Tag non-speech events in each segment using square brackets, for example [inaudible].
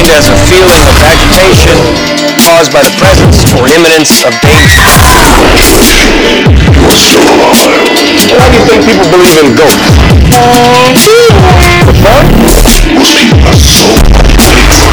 defined as a feeling of agitation caused by the presence or imminence of danger. Why do you think people believe in ghosts? Anymore.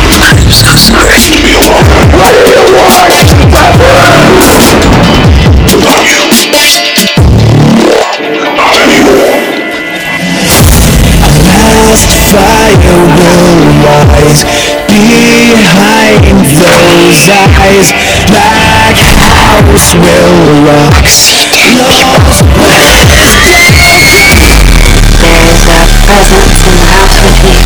last fire will rise behind those eyes. Black house will rock. Close There's a presence in the house with me.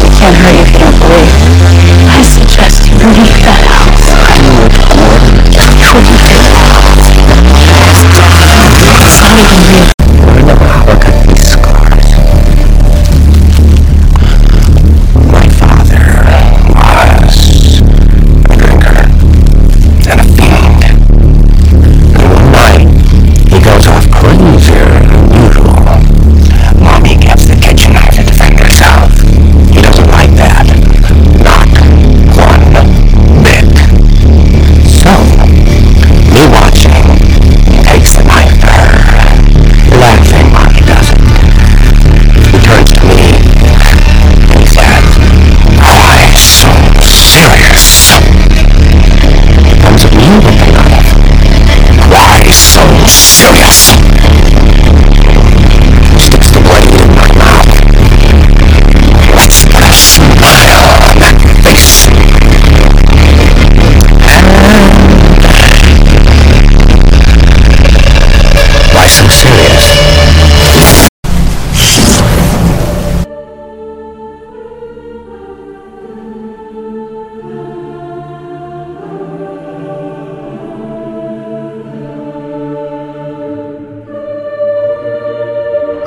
I can't hurt you if you don't believe. I suggest you leave that house.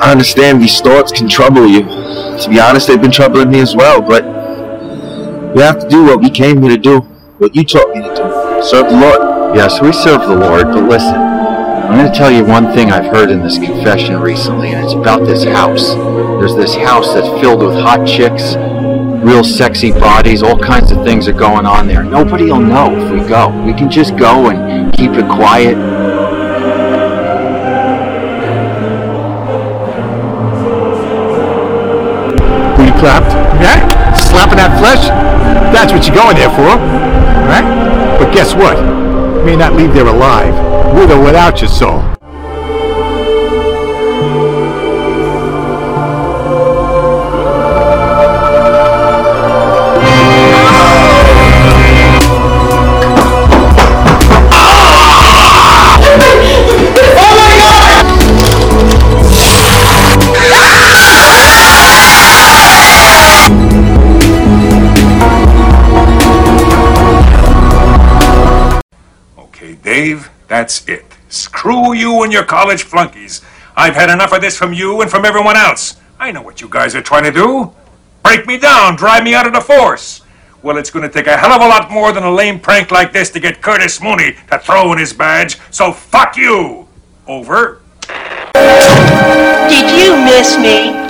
I understand these thoughts can trouble you. To be honest, they've been troubling me as well, but we have to do what we came here to do, what you taught me to do. Serve the Lord. Yes, we serve the Lord, but listen. I'm going to tell you one thing I've heard in this confession recently, and it's about this house. There's this house that's filled with hot chicks, real sexy bodies, all kinds of things are going on there. Nobody will know if we go. We can just go and keep it quiet. Clapped. Yeah? Slapping that flesh? That's what you're going there for. Right? But guess what? You may not leave there alive, with or without your soul. That's it. Screw you and your college flunkies. I've had enough of this from you and from everyone else. I know what you guys are trying to do. Break me down, drive me out of the force. Well, it's going to take a hell of a lot more than a lame prank like this to get Curtis Mooney to throw in his badge, so fuck you! Over. Did you miss me?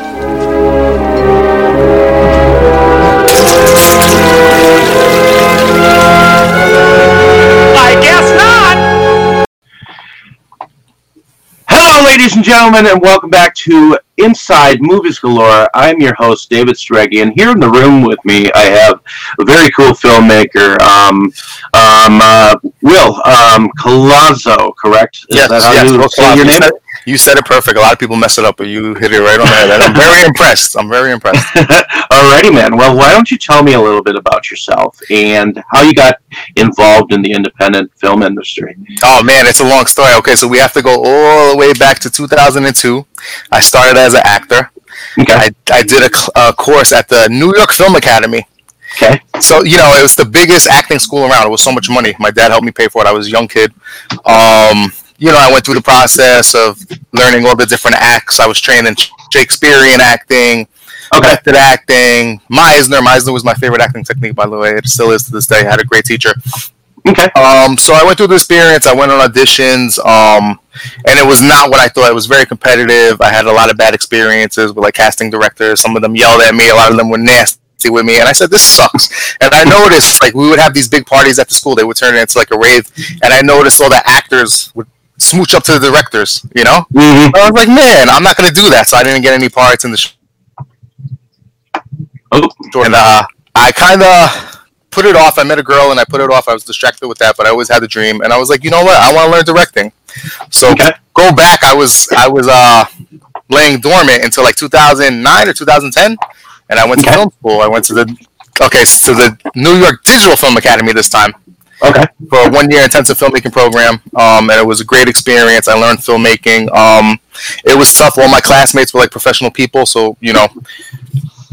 Ladies and gentlemen, and welcome back to Inside Movies Galore. I'm your host, David Stregi, and here in the room with me, I have a very cool filmmaker, um, um, uh, Will um, Colazzo, correct? Is Yes, that how yes, you Will say your name? You said, it perfect. A lot of people mess it up, but you hit it right on the head. And I'm very impressed. I'm very impressed. [laughs] Alrighty, man. Well, why don't you tell me a little bit about yourself and how you got involved in the independent film industry? Oh man, it's a long story. Okay, so we have to go all the way back to 2002. I started as an actor. Okay. I, I did a, a course at the New York Film Academy. Okay. So you know, it was the biggest acting school around. It was so much money. My dad helped me pay for it. I was a young kid. Um, you know, I went through the process of learning all the different acts. I was trained in Shakespearean acting, Okay. method acting, Meisner. Meisner was my favorite acting technique, by the way. It still is to this day. I had a great teacher. Okay. Um, so I went through the experience. I went on auditions, um, and it was not what I thought. It was very competitive. I had a lot of bad experiences with like casting directors. Some of them yelled at me. A lot of them were nasty. with me, and I said, "This sucks." And I noticed, like, we would have these big parties at the school; they would turn it into like a rave, and I noticed all the actors would smooch up to the directors. You know, Mhm. I was like, "Man, I'm not gonna do that," so I didn't get any parts in the. Sh- Oh, and uh, I kind of put it off. I met a girl, and I put it off. I was distracted with that, but I always had the dream, and I was like, you know what? I want to learn directing. So Okay. go back. I was I was uh laying dormant until like 2009 or 2010, and I went to film school. I went to the okay to the New York Digital Film Academy this time okay. for a one year intensive filmmaking program. Um, and it was a great experience. I learned filmmaking. Um, it was tough. All my classmates were like professional people, so you know,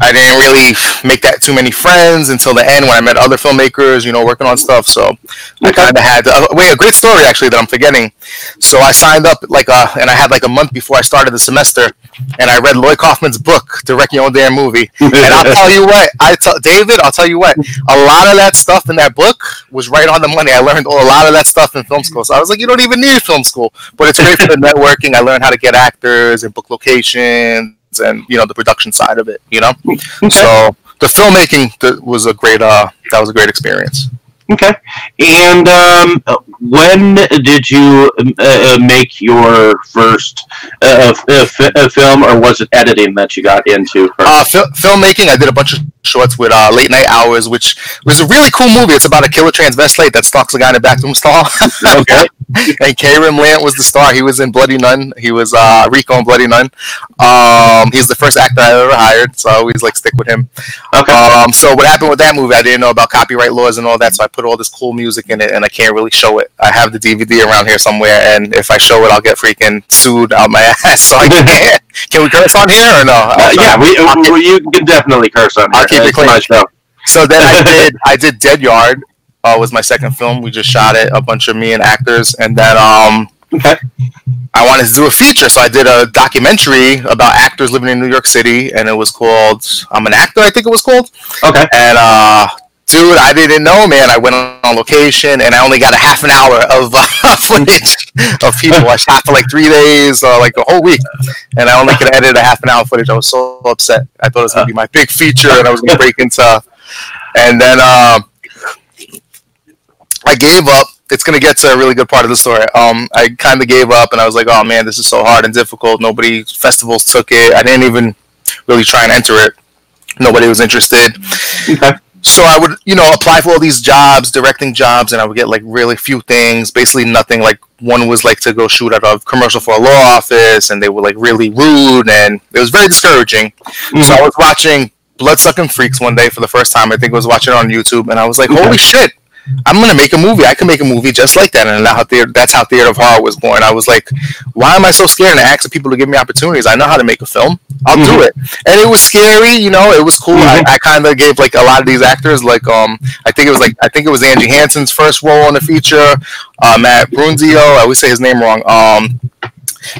I didn't really make that too many friends until the end when I met other filmmakers, you know, working on stuff. So I kind of had uh, wait a great story actually that I'm forgetting. So I signed up like uh and I had like a month before I started the semester, and I read Lloyd Kaufman's book, Direct Your Own Damn Movie. And I'll tell you what, I tell David, I'll tell you what, a lot of that stuff in that book was right on the money. I learned a lot of that stuff in film school. So I was like, you don't even need film school, but it's great for the [laughs] networking. I learned how to get actors and book locations and you know the production side of it. You know, [laughs] so the filmmaking th- was a great uh that was a great experience. Okay. And um, when did you um, uh, uh, make your first uh, f- uh, fi- uh, film, or was it editing that you got into? first? Uh, fil- filmmaking. I did a bunch of shorts with uh, Late Night Hours, which was a really cool movie. It's about a killer transvestite that stalks a guy in a bathroom stall. [laughs] okay. and Karim Lant was the star. He was in Bloody Nun. He was uh, Rico in Bloody Nun. Um, he's the first actor I ever hired, so I always like stick with him. Okay. Um, so what happened with that movie? I didn't know about copyright laws and all that, so I put all this cool music in it, and I can't really show it. I have the DVD around here somewhere, and if I show it, I'll get freaking sued out my [laughs] ass. So I can't. [laughs] Can we curse on here or no? Uh, yeah, we, keep- we, you can definitely curse on here. I'll keep it clean. so then I [laughs] did I did Dead Yard. Uh, was my second film. We just shot it, a bunch of me and actors, and then um, Okay. I wanted to do a feature, so I did a documentary about actors living in New York City, and it was called "I'm an Actor." I think it was called. Okay. And uh, dude, I didn't know, man. I went on location, and I only got a half an hour of uh, [laughs] footage of people. I shot for like three days, uh, like a whole week, and I only could edit a half an hour footage. I was so upset. I thought it was gonna be my big feature, and I was gonna break into. And then uh, I gave up. It's gonna get to a really good part of the story. Um, I kind of gave up, and I was like, "Oh man, this is so hard and difficult. Nobody festivals took it. I didn't even really try and enter it. Nobody was interested." Okay. So I would, you know, apply for all these jobs, directing jobs, and I would get like really few things, basically nothing. Like one was like to go shoot at a commercial for a law office, and they were like really rude, and it was very discouraging. So I mm-hmm. was watching Bloodsucking Freaks one day for the first time. I think I was watching it on YouTube, and I was like, "Holy shit! I'm gonna make a movie. I can make a movie just like that." And that's how theater, that's how Theater of Horror was born. I was like, "Why am I so scared?" And I asked people to give me opportunities. I know how to make a film. I'll do it. And it was scary, you know. It was cool. I, I kind of gave like a lot of these actors, like um, I think it was like I think it was Angie Hansen's first role in the feature. Uh, Matt Brunzio. I always say his name wrong. Um,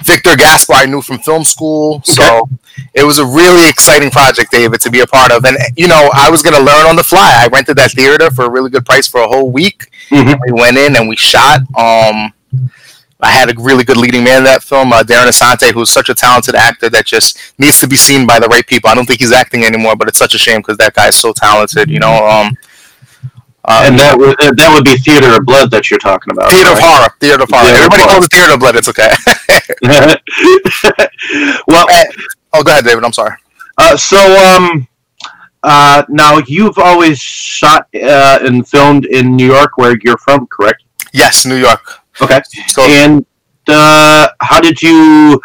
Victor Gaspar I knew from film school, so it was a really exciting project, David, to be a part of. And you know, I was gonna learn on the fly. I rented that theater for a really good price for a whole week. Mhm. We went in and we shot. Um, I had a really good leading man in that film, uh, Darren Asante, who's such a talented actor that just needs to be seen by the right people. I don't think he's acting anymore, but it's such a shame because that guy is so talented. You know, um, uh, And that would uh, that would be Theater of Blood that you're talking about. Theater of? Horror, Theater of Horror. Theater Everybody Horror. calls it Theater of Blood. It's okay. [laughs] well, [laughs] oh, go ahead, David. I'm sorry. Uh, so, um, uh, now you've always shot uh, and filmed in New York, where you're from, correct? Yes, New York. Okay. So And uh, how did you?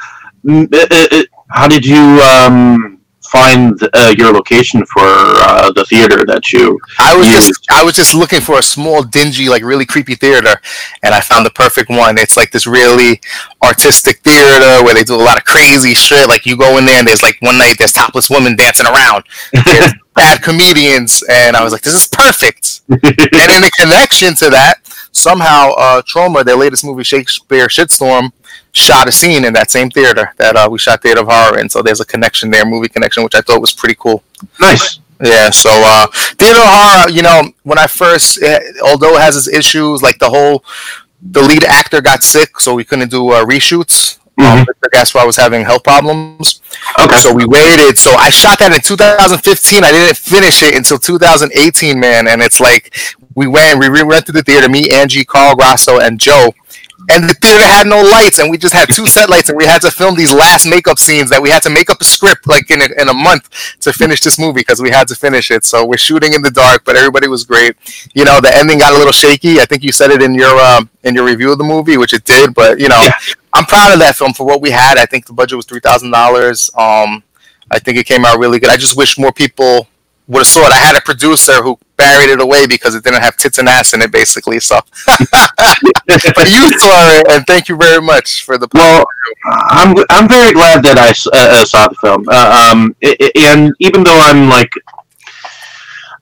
How did you um, find uh, your location for uh, the theater that you? I was used? just I was just looking for a small, dingy, like really creepy theater, and I found the perfect one. It's like this really artistic theater where they do a lot of crazy shit. Like you go in there and there's like one night there's topless women dancing around, there's [laughs] bad comedians, and I was like, this is perfect. and in the connection to that, somehow uh, Troma, their latest movie, Shakespeare Shitstorm, shot a scene in that same theater that uh, we shot Theater of Horror in. So there's a connection there, movie connection, which I thought was pretty cool. Nice. Yeah, so uh, Theater of Horror, you know, when I first, eh, although it has its issues, like the whole, the lead actor got sick, so we couldn't do uh, reshoots. Mhm. Um, Mr. Gaspar was having health problems. Okay. So we waited. So I shot that in 2015. I didn't finish it until 2018, man. And it's like we went, we went to the theater. Me, Angie, Carl Grasso, and Joe. And the theater had no lights, and we just had two set lights, and we had to film these last makeup scenes that we had to make up a script like in a, in a month to finish this movie because we had to finish it. So we're shooting in the dark, but everybody was great. You know, the ending got a little shaky. I think you said it in your um, in your review of the movie, which it did. But you know, Yeah. I'm proud of that film for what we had. I think the budget was three thousand dollars. Um, I think it came out really good. I just wish more people would have saw it. I had a producer who buried it away because it didn't have tits and ass in it, basically. So, [laughs] but you saw it, and thank you very much for the. Well, I'm I'm very glad that I uh, saw the film. Uh, um, and even though I'm like,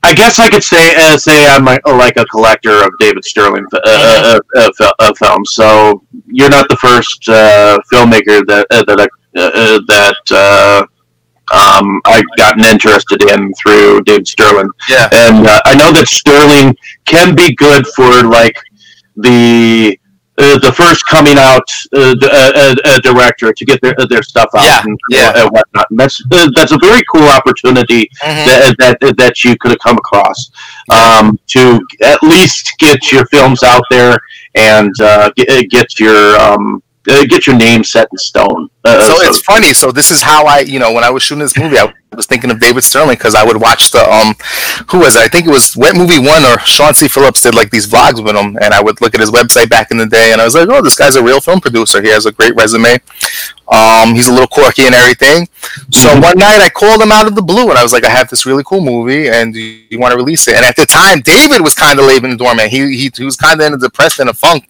I guess I could say uh, say I'm like, like a collector of David Sterling uh, uh, uh, uh, uh, films. So you're not the first uh, filmmaker that uh, that I, uh, uh, that. Uh, um, I gotten interested in through David Sterling, Yeah. and uh, I know that Sterling can be good for like the uh, the first coming out uh, d- uh, uh, uh, director to get their their stuff out Yeah, and, yeah. and whatnot. And that's uh, that's a very cool opportunity Mhm. that, that that you could have come across um, to at least get your films out there and uh, get, get your um, uh, get your name set in stone. Uh, so so- it's funny. So this is how I, you know, when I was shooting this movie, I was thinking of David Sterling because I would watch the um, who was it? I think it was Wet Movie One or Sean C. Phillips did like these vlogs with him, and I would look at his website back in the day, and I was like, oh, this guy's a real film producer. He has a great resume. Um, he's a little quirky and everything. So one night I called him out of the blue, and I was like, I have this really cool movie, and do you, want to release it? And at the time, David was kind of leaving dormant. He he, he was kind of in a depressed and a funk,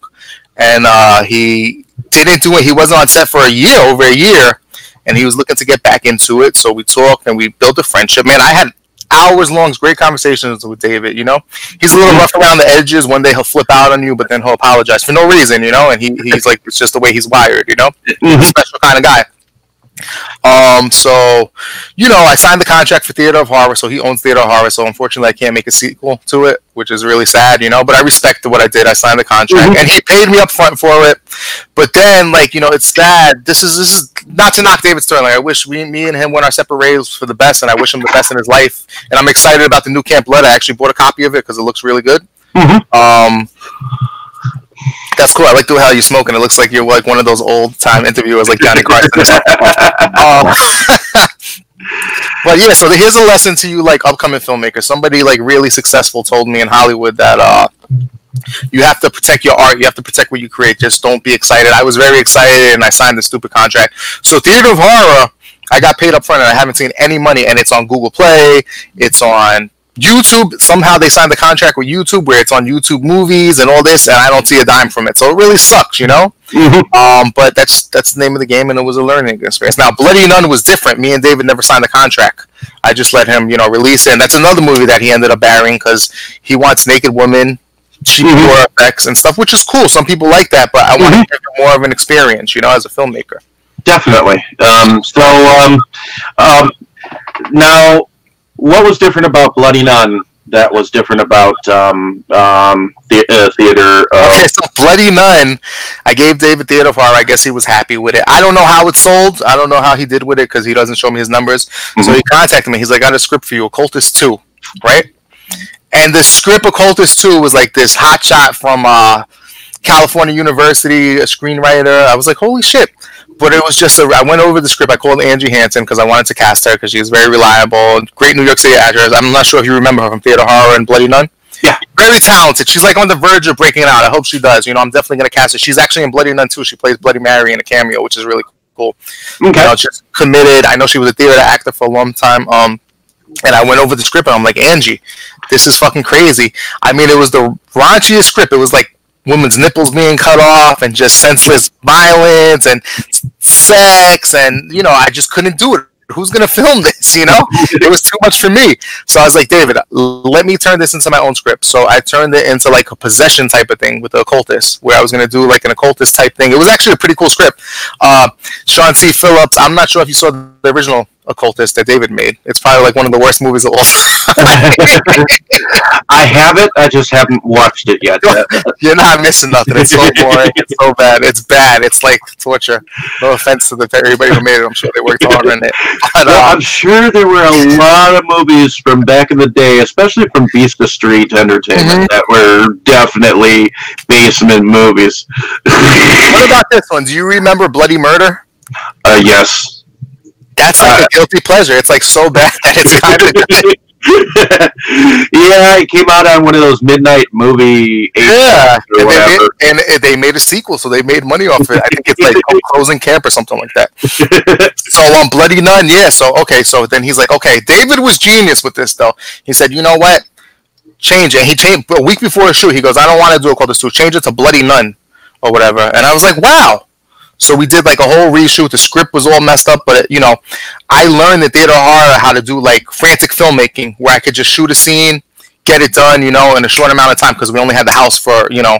and uh, he didn't do it. He wasn't on set for a year, over a year, and he was looking to get back into it. So we talked and we built a friendship. Man, I had hours long great conversations with David. You know, he's a little rough around the edges. One day he'll flip out on you, but then he'll apologize for no reason. You know, and he, he's like it's just the way he's wired. You know, a special kind of guy. Um, so you know, I signed the contract for Theater of Horror, so he owns Theater of Horror. So unfortunately, I can't make a sequel to it, which is really sad, you know. But I respect what I did. I signed the contract, and he paid me up front for it. But then, like you know, it's sad. This is this is not to knock David Sterling. I wish we, me and him went our separate ways for the best, and I wish him the best in his life. And I'm excited about the new Camp Blood. I actually bought a copy of it because it looks really good. Um, that's cool. I like the how you're smoking. It looks like you're like one of those old time interviewers, like Johnny Carson. [laughs] um, but yeah, so here's a lesson to you, like upcoming filmmakers. Somebody like really successful told me in Hollywood that uh, you have to protect your art. You have to protect what you create. Just don't be excited. I was very excited, and I signed the stupid contract. So Theater of Horror, I got paid up front, and I haven't seen any money. And it's on Google Play. It's on YouTube. Somehow they signed the contract with YouTube, where it's on YouTube Movies and all this, and I don't see a dime from it. So it really sucks, you know. Um, but that's that's the name of the game, and it was a learning experience. Now, Bloody Nun was different. Me and David never signed the contract. I just let him, you know, release it. And that's another movie that he ended up barring because he wants naked women, cheap gore effects, and stuff, which is cool. Some people like that, but I want to give more of an experience, you know, as a filmmaker. Definitely. Um, so, um, um, now, what was different about Bloody Nun that was different about um, um, the, uh, theater? Uh, Okay, so Bloody Nun, I gave David Theater of I guess he was happy with it. I don't know how it sold. I don't know how he did with it because he doesn't show me his numbers. So he contacted me. He's like, I got a script for you, Occultist 2, right? And the script Occultist 2 was like this hot shot from uh, California University, a screenwriter. I was like, holy shit. But it was just a. I went over the script. I called Angie Hansen because I wanted to cast her because she was very reliable, great New York City actress. I'm not sure if you remember her from Theater Horror and Bloody Nun. Yeah. Very talented. She's like on the verge of breaking out. I hope she does. You know, I'm definitely gonna cast her. She's actually in Bloody Nun too. She plays Bloody Mary in a cameo, which is really cool. Okay. You know, just committed. I know she was a theater actor for a long time. Um, and I went over the script and I'm like, Angie, this is fucking crazy. I mean, it was the raunchiest script. It was like women's nipples being cut off and just senseless violence and sex and you know, I just couldn't do it. Who's gonna film [laughs] this? You know, it was too much for me. So I was like, David, let me turn this into my own script. So I turned it into like a possession type of thing with the occultist, where I was gonna do like an occultist type thing. It was actually a pretty cool script. Uh, Sean C. Phillips. I'm not sure if you saw the original Occultist that David made. It's probably like one of the worst movies of all time. [laughs] I have it. I just haven't watched it yet. [laughs] You're not missing nothing. It's so boring. It's so bad. It's bad. It's like torture. No offense to the everybody who made it. I'm sure they worked hard on it. [laughs] But, Well, um, I'm sure there were a lot of movies from back in the day, especially from Beast of Street Entertainment, that were definitely basement movies. what about this one? Do you remember Bloody Murder? Uh, yes. That's like a uh, guilty pleasure. It's like so bad that it's [laughs] kind of yeah, it came out on one of those midnight movie Yeah, and they, made, and they made a sequel, so they made money off it. I think it's like Closing [laughs] Camp or something like that. so on Bloody Nun, yeah. So okay, so then he's like, okay, David was genius with this though. He said, you know what? Change it. He changed a week before the shoot. He goes, I don't want to do a called the shoot. Change it to Bloody Nun or whatever. And I was like, wow. So we did like a whole reshoot. The script was all messed up, but you know, I learned at Theater Horror how to do like frantic filmmaking, where I could just shoot a scene, get it done, you know, in a short amount of time because we only had the house for you know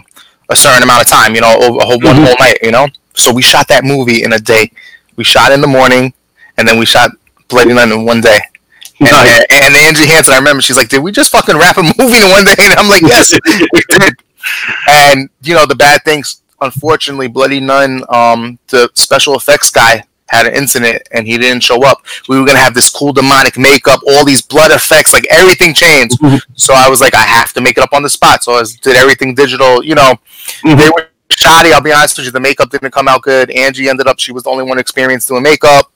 a certain amount of time, you know, over a whole one Mhm. whole night, you know. So we shot that movie in a day. We shot in the morning, and then we shot Bloody Nun in one day. And, Nice. and Angie Hansen, I remember she's like, "Did we just fucking wrap a [laughs] movie in one day?" And I'm like, "Yes, we did." And you know, the bad things. Unfortunately, Bloody Nun, um, the special effects guy had an incident and he didn't show up. We were gonna have this cool demonic makeup, all these blood effects, like everything changed. So I was like, I have to make it up on the spot. So I was- did everything digital. You know, they were shoddy. I'll be honest with you, the makeup didn't come out good. Angie ended up; she was the only one experienced doing makeup.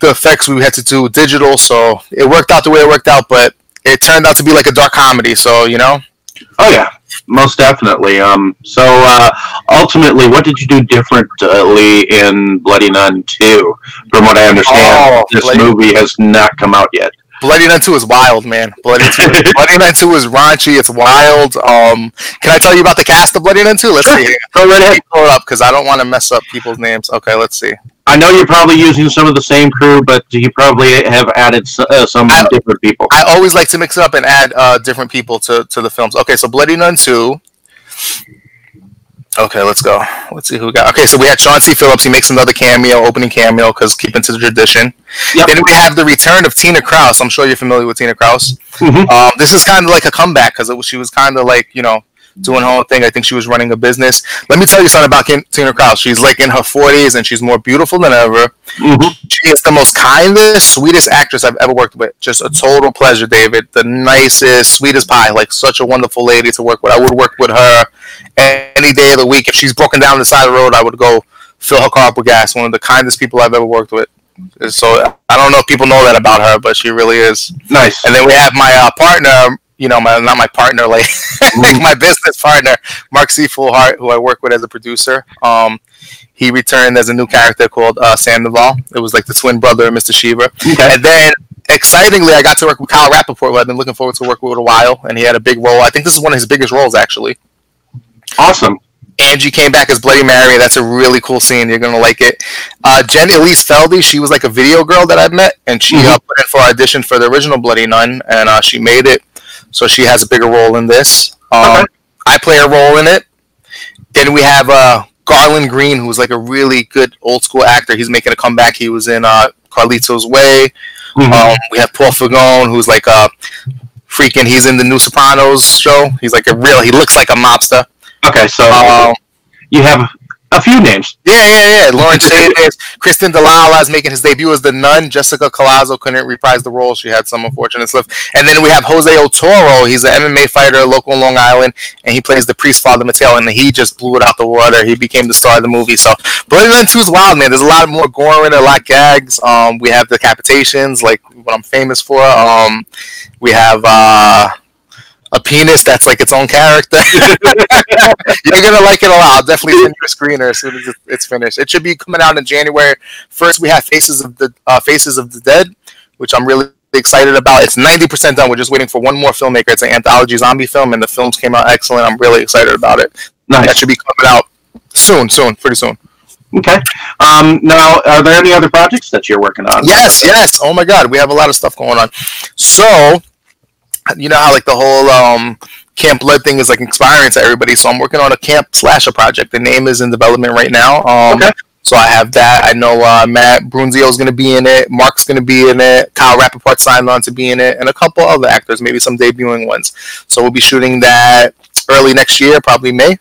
The effects we had to do digital, so it worked out the way it worked out. But it turned out to be like a dark comedy. So you know, Oh yeah, most definitely. Um, so uh, ultimately, what did you do differently in Bloody Nun Two? From what I understand, Oh, this Bloody- movie has not come out yet. Bloody Nun 2 is wild, man. Bloody, 2 [laughs] Bloody Nun 2 is raunchy. It's wild. Um, can I tell you about the cast of Bloody Nun 2? Let's see. [laughs] Go right ahead. Pull it up because I don't want to mess up people's names. Okay, let's see. I know you're probably using some of the same crew, but you probably have added uh, some different people. I always like to mix it up and add uh, different people to, to the films. Okay, so Bloody Nun 2. Okay, let's go. Let's see who we got. Okay, so we had Sean C. Phillips. He makes another cameo, opening cameo, because keeping to the tradition. Then we have the return of Tina Kraus. I'm sure you're familiar with Tina Kraus. Um, this is kind of like a comeback because she was kind of like, you know, doing her own thing. I think she was running a business. Let me tell you something about Tina Kraus. She's like in her 40s and she's more beautiful than ever. She is the most kindest, sweetest actress I've ever worked with. Just a total pleasure, David. The nicest, sweetest pie. Like such a wonderful lady to work with. I would work with her any day of the week. If she's broken down the side of the road, I would go fill her car up with gas. One of the kindest people I've ever worked with. So I don't know if people know that about her, but she really is nice. And then we have my uh, partner, you know, my not my partner, like [laughs] my business partner, Mark C. Fullhart, who I work with as a producer. Um, he returned as a new character called uh, Sandoval. It was like the twin brother of Mr. Shiva. And then, excitingly, I got to work with Kyle Rappaport, who I've been looking forward to working with a while, and he had a big role. I think this is one of his biggest roles, actually. Awesome. Angie came back as Bloody Mary. That's a really cool scene. You're gonna like it. Uh, Jen Elise Feldy, she was like a video girl that I've met, and she uh, put in for audition for the original Bloody Nun, and uh, she made it. So she has a bigger role in this. Um, I play a role in it. Then we have uh, Garland Green, who's like a really good old school actor. He's making a comeback. He was in uh, Carlito's Way. Um, we have Paul Fagone, who's like a freaking. He's in the New Sopranos show. He's like a real. He looks like a mobster. Okay, so Um, you have a few names. Yeah, yeah, yeah. Lauren [laughs] Chaves, Kristen Delala is making his debut as the nun. Jessica Colazo couldn't reprise the role; she had some unfortunate slip. And then we have Jose Otoro. He's an MMA fighter, local in Long Island, and he plays the priest Father Mateo. And he just blew it out the water. He became the star of the movie. So, Bloody Nun Two is wild, man. There's a lot more gore in it, a lot of gags. Um, we have the decapitations, like what I'm famous for. Um, we have. uh a penis that's like its own character. [laughs] You're gonna like it a lot. I'll definitely send you a screener as soon as it's finished. It should be coming out in January. First, we have Faces of the uh, Faces of the Dead, which I'm really excited about. It's 90% done. We're just waiting for one more filmmaker. It's an anthology zombie film, and the films came out excellent. I'm really excited about it. Nice. That should be coming out soon, soon, pretty soon. Okay. Um, now, are there any other projects that you're working on? Yes, yes. Oh my God, we have a lot of stuff going on. So, you know how like the whole um, Camp Blood thing is like inspiring to everybody. So I'm working on a Camp Slasher project. The name is in development right now. Um, So I have that. I know uh, Matt Brunzio is going to be in it. Mark's going to be in it. Kyle Rappaport signed on to be in it, and a couple other actors, maybe some debuting ones. So we'll be shooting that early next year, probably May.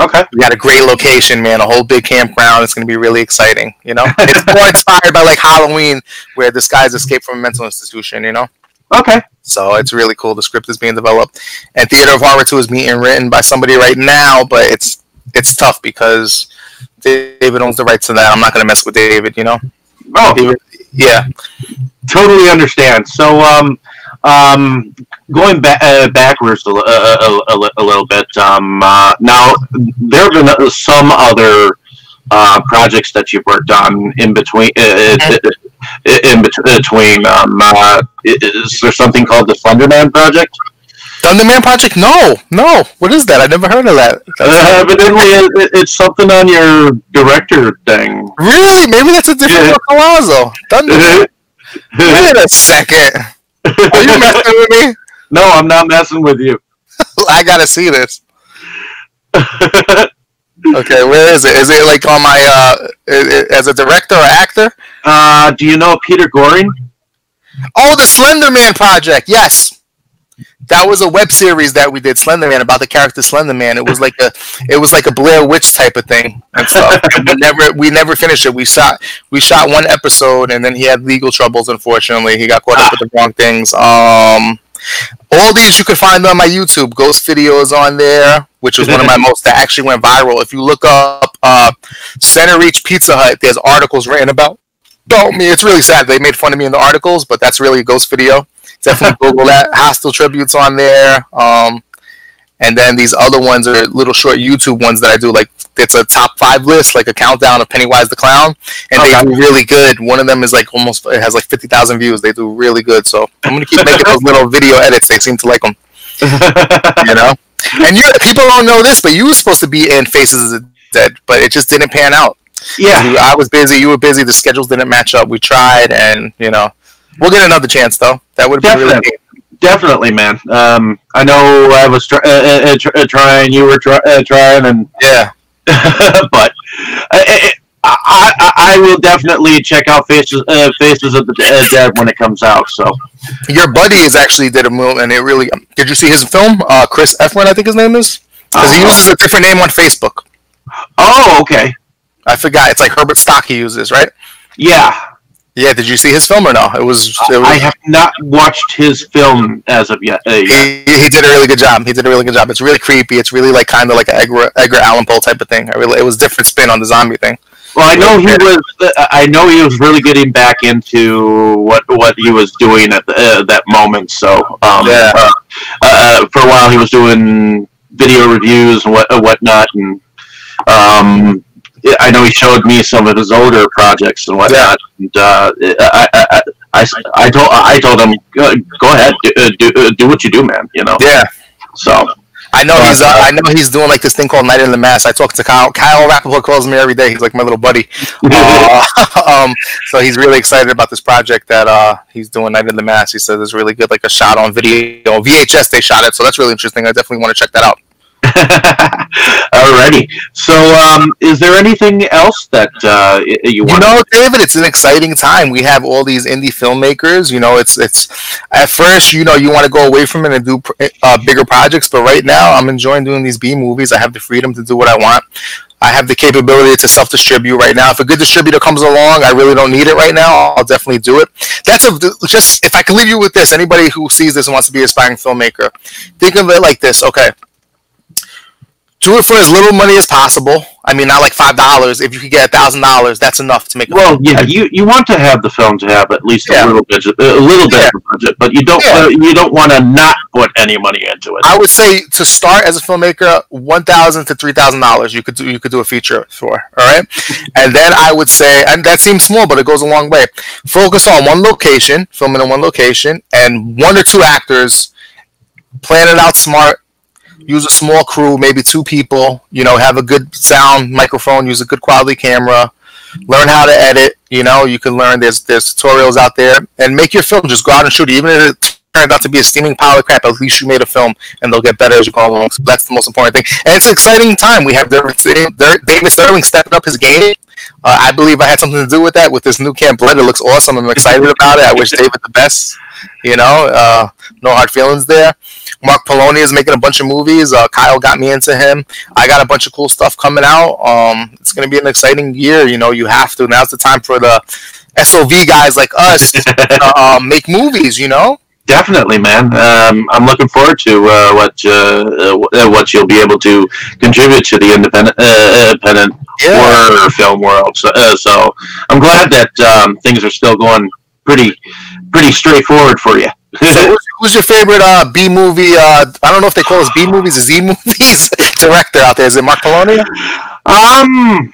Okay. We got a great location, man. A whole big campground. It's going to be really exciting. You know, [laughs] it's more inspired by like Halloween, where this guy's escaped from a mental institution. You know. Okay. So it's really cool. The script is being developed, and Theater of Horror Two is being written by somebody right now. But it's it's tough because David owns the rights to that. I'm not going to mess with David. You know. Oh. David, yeah. Totally understand. So, um, um, going back uh, backwards a, a, a, a, little bit. Um, uh, now there have been some other uh, projects that you've worked on in between. Uh, in between, um, uh, is there something called the Thunderman Project? Thunderman Project? No, no. What is that? I never heard of that. Uh, evidently, it, it's something on your director thing. Really? Maybe that's a different yeah. Palazzo. Thunderman. [laughs] Wait a second. Are you messing with me? [laughs] No, I'm not messing with you. [laughs] I gotta see this. Okay, where is it? Is it like on my uh, as a director or actor? Uh, do you know Peter Goring? Oh, the Slender Man project. Yes that was a web series that we did Slenderman about the character Slenderman. It was like a it was like a Blair Witch type of thing and stuff. and we never we never finished it. We shot we shot one episode and then he had legal troubles. Unfortunately, he got caught up with the wrong things. Um, all these you can find on my YouTube. Ghost Video is on there, which was one of my [laughs] most that actually went viral. If you look up uh, Centereach Pizza Hut, there's articles written about Don't me. It's really sad. They made fun of me in the articles, but that's really a ghost video definitely [laughs] Google that. Hostile tributes on there. Um, and then these other ones are little short YouTube ones that I do. Like it's a top five list, like a countdown of Pennywise the Clown, and okay. they do really good. One of them is like almost it has like fifty thousand views. They do really good. So I'm gonna keep making those little video edits. They seem to like them. [laughs] you know. And you people don't know this, but you were supposed to be in Faces of the Dead, but it just didn't pan out. Yeah, I was busy. You were busy. The schedules didn't match up. We tried, and you know, We'll get another chance though. That would be really definitely, man. Um, I know I was try- uh, uh, uh trying, you were try- uh, trying, and [laughs] yeah, but I, I, I, will definitely check out Faces uh, Faces of the Dead when it comes out. So, your buddy is actually did a movie, and it really. Did you see his film? Uh, Chris Efron, I think his name is, because he uses a different name on Facebook. Oh, okay. I forgot. It's like Herbert Stock he uses, right? Yeah, yeah, did you see his film or no? It was. It was I have not watched his film as of yet. Uh, he, he did a really good job. He did a really good job. It's really creepy. It's really like kind of like an Edgar, Edgar Allan Poe type of thing. I really, it was different spin on the zombie thing. Well, I know he was. Uh, I know he was really getting back into what what he was doing at the, uh, that moment. So, um, yeah. Uh, uh, for a while, he was doing video reviews and what whatnot, and um, I know he showed me some of his older projects and whatnot. Yeah. And, uh, I, I, I, I, told I told him, go, go ahead, do, uh, do, uh, do what you do, man. You know. Yeah. So. I know he's. Uh, I know he's doing like this thing called Night in the Mass. I talk to Kyle. Kyle Rappaport calls me every day. He's like my little buddy. [laughs] uh, [laughs] um, so he's really excited about this project that uh, he's doing Night in the Mass. He says it's really good, like a shot on video, VHS. They shot it, so that's really interesting. I definitely want to check that out. [laughs] Alrighty. So, um, is there anything else that uh, you want? You know, David, it's an exciting time. We have all these indie filmmakers. You know, it's it's at first, you know, you want to go away from it and do uh, bigger projects, but right now, I'm enjoying doing these B movies. I have the freedom to do what I want. I have the capability to self-distribute right now. If a good distributor comes along, I really don't need it right now. I'll definitely do it. That's a just if I can leave you with this. Anybody who sees this and wants to be an aspiring filmmaker, think of it like this. Okay, do it for as little money as possible. I mean, not like five dollars. If you could get a thousand dollars, that's enough to make. A Well, yeah, you, you want to have the film to have at least yeah. a little budget, a little bit yeah. of budget, but you don't yeah. uh, you don't want to not put any money into it. I would say to start as a filmmaker, one thousand to three thousand dollars. You could do you could do a feature for. All right, [laughs] and then I would say, and that seems small, but it goes a long way. Focus on one location, filming in one location, and one or two actors. Plan it out smart use a small crew, maybe two people, you know, have a good sound microphone, use a good quality camera, learn how to edit, you know, you can learn there's there's tutorials out there and make your film just go out and shoot it. Even if it turned out to be a steaming pile of crap, at least you made a film, and they'll get better as you go along. So that's the most important thing. And it's an exciting time. We have David Sterling stepping up his game. Uh, I believe I had something to do with that with this new Camp Blood. It looks awesome. I'm excited about it. I wish David the best. You know, uh, no hard feelings there. Mark Polonia is making a bunch of movies. Uh, Kyle got me into him. I got a bunch of cool stuff coming out. Um, it's going to be an exciting year. You know, you have to. Now's the time for the SOV guys like us [laughs] to uh, make movies. You know. Definitely, man. Um, I'm looking forward to uh, what uh, uh, what you'll be able to contribute to the independent uh, independent Yeah. horror film world. So, uh, so I'm glad that um, things are still going pretty pretty straightforward for you. So [laughs] who's, your favorite uh, B movie? Uh, I don't know if they call us B movies or Z [laughs] movies director out there. Is it Mark Polonia? Um,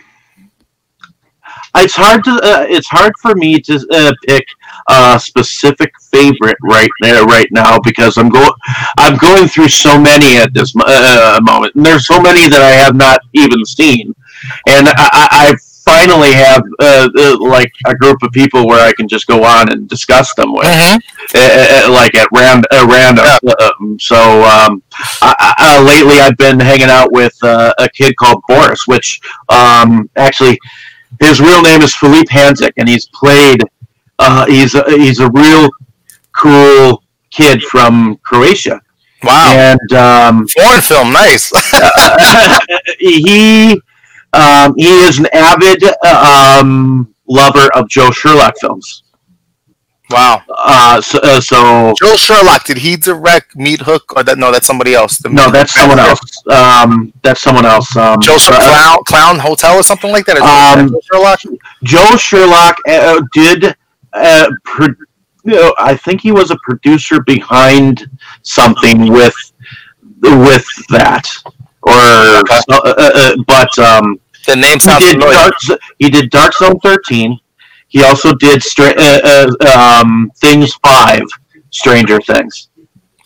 it's hard to uh, it's hard for me to uh, pick a specific favorite right there right now because I'm going I'm going through so many at this uh, moment and there's so many that I have not even seen and I, I I finally have uh, uh, like a group of people where I can just go on and discuss them with uh, uh, like at uh, random uh, um, so um, I, I, uh, lately I've been hanging out with uh, a kid called Boris which um, actually his real name is Philippe Hanzik, and he's played. Uh, he's a, he's a real cool kid from Croatia. Wow. And um, Foreign film, nice. [laughs] he um, he is an avid um, lover of Joe Sherlock films. Wow. Uh, so, uh, so Joe Sherlock, did he direct Meat Hook or that? No, that's somebody else. The no, that's someone else. Um, that's someone else. Um, Joe Sher- uh, Clown, Clown Hotel or something like that. Um, Joe Sherlock. Joe Sherlock uh, did. Uh, pro- you know, I think he was a producer behind something with with that, or uh, uh, uh, but um, The name he sounds did familiar. Dark, he did Dark Zone thirteen. He also did Stra- uh, uh, um, Things Five, Stranger Things,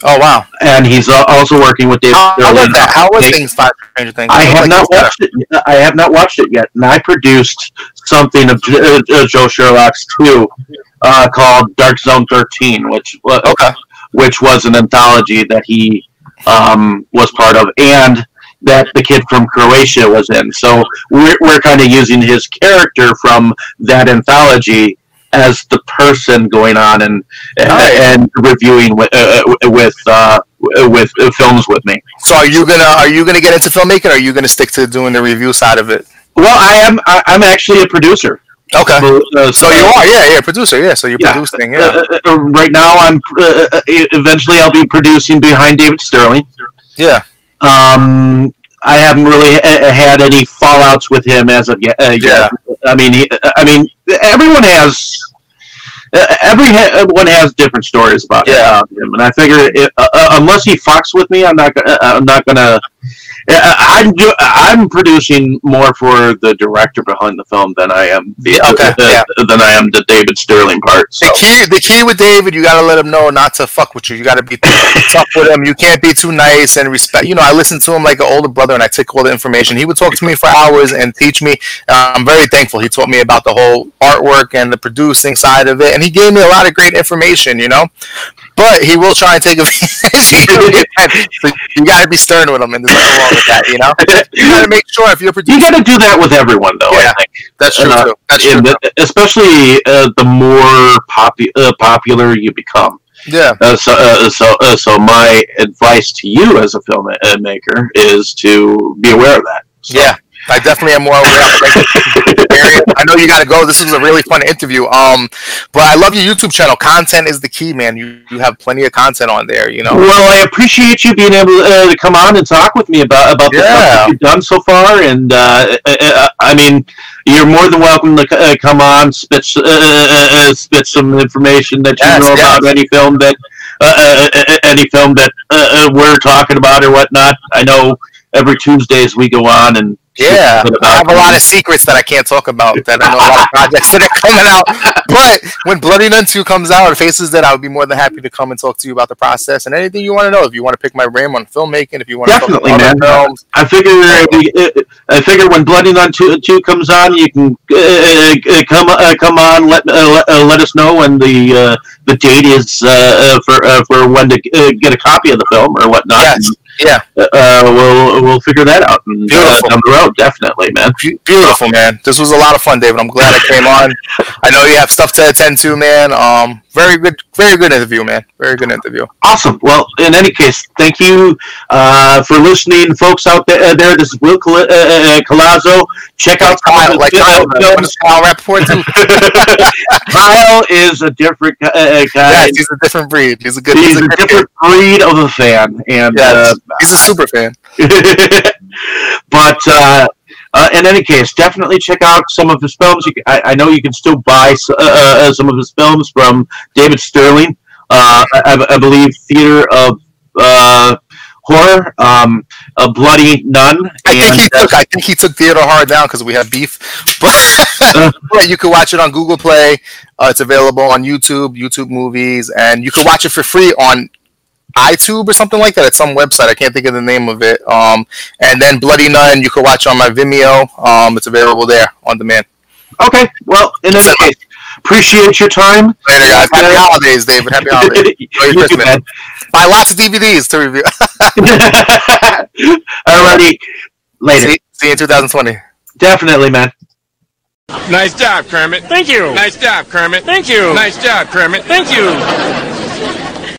Oh wow. and he's uh, also working with David. How, how was that? How was things five Stranger Things? I It have not like was watched it. I have not watched it yet, and I produced something of uh, Joe Sherlock's too, uh, called Dark Zone Thirteen, which Okay. which was an anthology that he um, was part of, and that the kid from Croatia was in. So we're we're kind of using his character from that anthology as the person going on and Nice. and reviewing with uh, with uh, with uh, films with me. So are you gonna are you gonna get into filmmaking? or Are you gonna stick to doing the review side of it? Well, I am. I'm actually a producer. Okay. Uh, So you are, yeah, yeah, producer, yeah. So you're Yeah. producing, yeah. Uh, uh, right now, I'm. Uh, uh, eventually, I'll be producing behind David Sterling. Yeah. Um, I haven't really uh, had any fallouts with him as of yet. Uh, yet. I mean, he, I mean, everyone has. Uh, everyone has different stories about Yeah. him, and I figure it, uh, uh, unless he fucks with me, I'm not. Gonna, uh, I'm not gonna. I'm do, I'm producing more for the director behind the film than I am the Okay, uh, yeah. than I am the David Sterling part. So. The key, the key with David, you gotta let him know not to fuck with you. You gotta be tough with him. You can't be too nice and respect. You know, I listen to him like an older brother, and I take all the information. He would talk to me for hours and teach me. Uh, I'm very thankful. He taught me about the whole artwork and the producing side of it, and he gave me a lot of great information. You know, but he will try and take [laughs] [laughs] advantage. of you. you gotta be stern with him, and there's nothing wrong with that. You know, you gotta make sure if you're producing. You got to do that with everyone, though. Yeah, I think. That's true. Uh. That's true. the- especially uh, the more popu- uh, popular you become. yeah. Uh, so, uh, so, uh, so my advice to you as a filmmaker is to be aware of that. So- Yeah, I definitely am more aware. of [laughs] it. I know you got to go. This was a really fun interview. Um, but I love your YouTube channel. Content is the key, man. You you have plenty of content on there. You know. Well, I appreciate you being able uh, to come on and talk with me about about the stuff Yeah. you've done so far. And uh, uh, uh, I mean, you're more than welcome to uh, come on, spit uh, uh, uh, spit some information that you Yes, know yes. about any film that uh, uh, uh, any film that uh, uh, we're talking about or whatnot. I know every Tuesdays we go on and Yeah, I have a lot of secrets that I can't talk about. That I know a lot of projects that are coming out. But when Bloody Nun Two comes out, Faces Dead, I would be more than happy to come and talk to you about the process and anything you want to know. If you want to pick my brain on filmmaking, if you want Definitely, to talk man. films, I figure uh, I figure when Bloody Nun two, two comes on, you can uh, uh, come uh, come on. Let uh, let, uh, let us know when the uh, the date is uh, uh, for uh, for when to uh, get a copy of the film or whatnot. Yes. Yeah. Uh, we'll we'll figure that out and, uh, Beautiful. down the road. Definitely, man. beautiful, man. This was a lot of fun, David. I'm glad I came on. [laughs] I know you have stuff to attend to, man. Um, very good, very good interview, man. Very good interview. Awesome. Well, in any case, thank you uh, for listening, folks out there. uh, there. This is Will Col- uh, uh, Colazzo. Check out Kyle, like Kyle, uh, Kyle? [laughs] Kyle is a different uh, uh, guy. Yes, he's a different breed. He's a good. He's He's, a a different breed of a fan, and Yes, he's a super fan. uh, [laughs] but uh, uh, in any case, definitely check out some of his films. You can, I, I know you can still buy uh, uh, some of his films from David Sterling. Uh, I, I believe Theater of uh, Horror, um, a Bloody Nun, I think he took. I think he took Theodore Hard down because we have beef. [laughs] But, you can watch it on Google Play. Uh, it's available on YouTube, YouTube Movies, and you can watch it for free on iTube or something like that. It's some website. I can't think of the name of it. Um, and then Bloody Nun, you can watch on my Vimeo. Um, it's available there on demand. okay. Well, in any case, appreciate your time. Later, guys. Happy holidays, David. Happy [laughs] holidays. Enjoy your You Christmas. man. Buy lots of DVDs to review. [laughs] Alrighty, later. see, see you in 2020. Definitely, man. Nice job, Kermit. Thank you. Nice job, Kermit. Thank you. Nice job, Kermit. Thank you.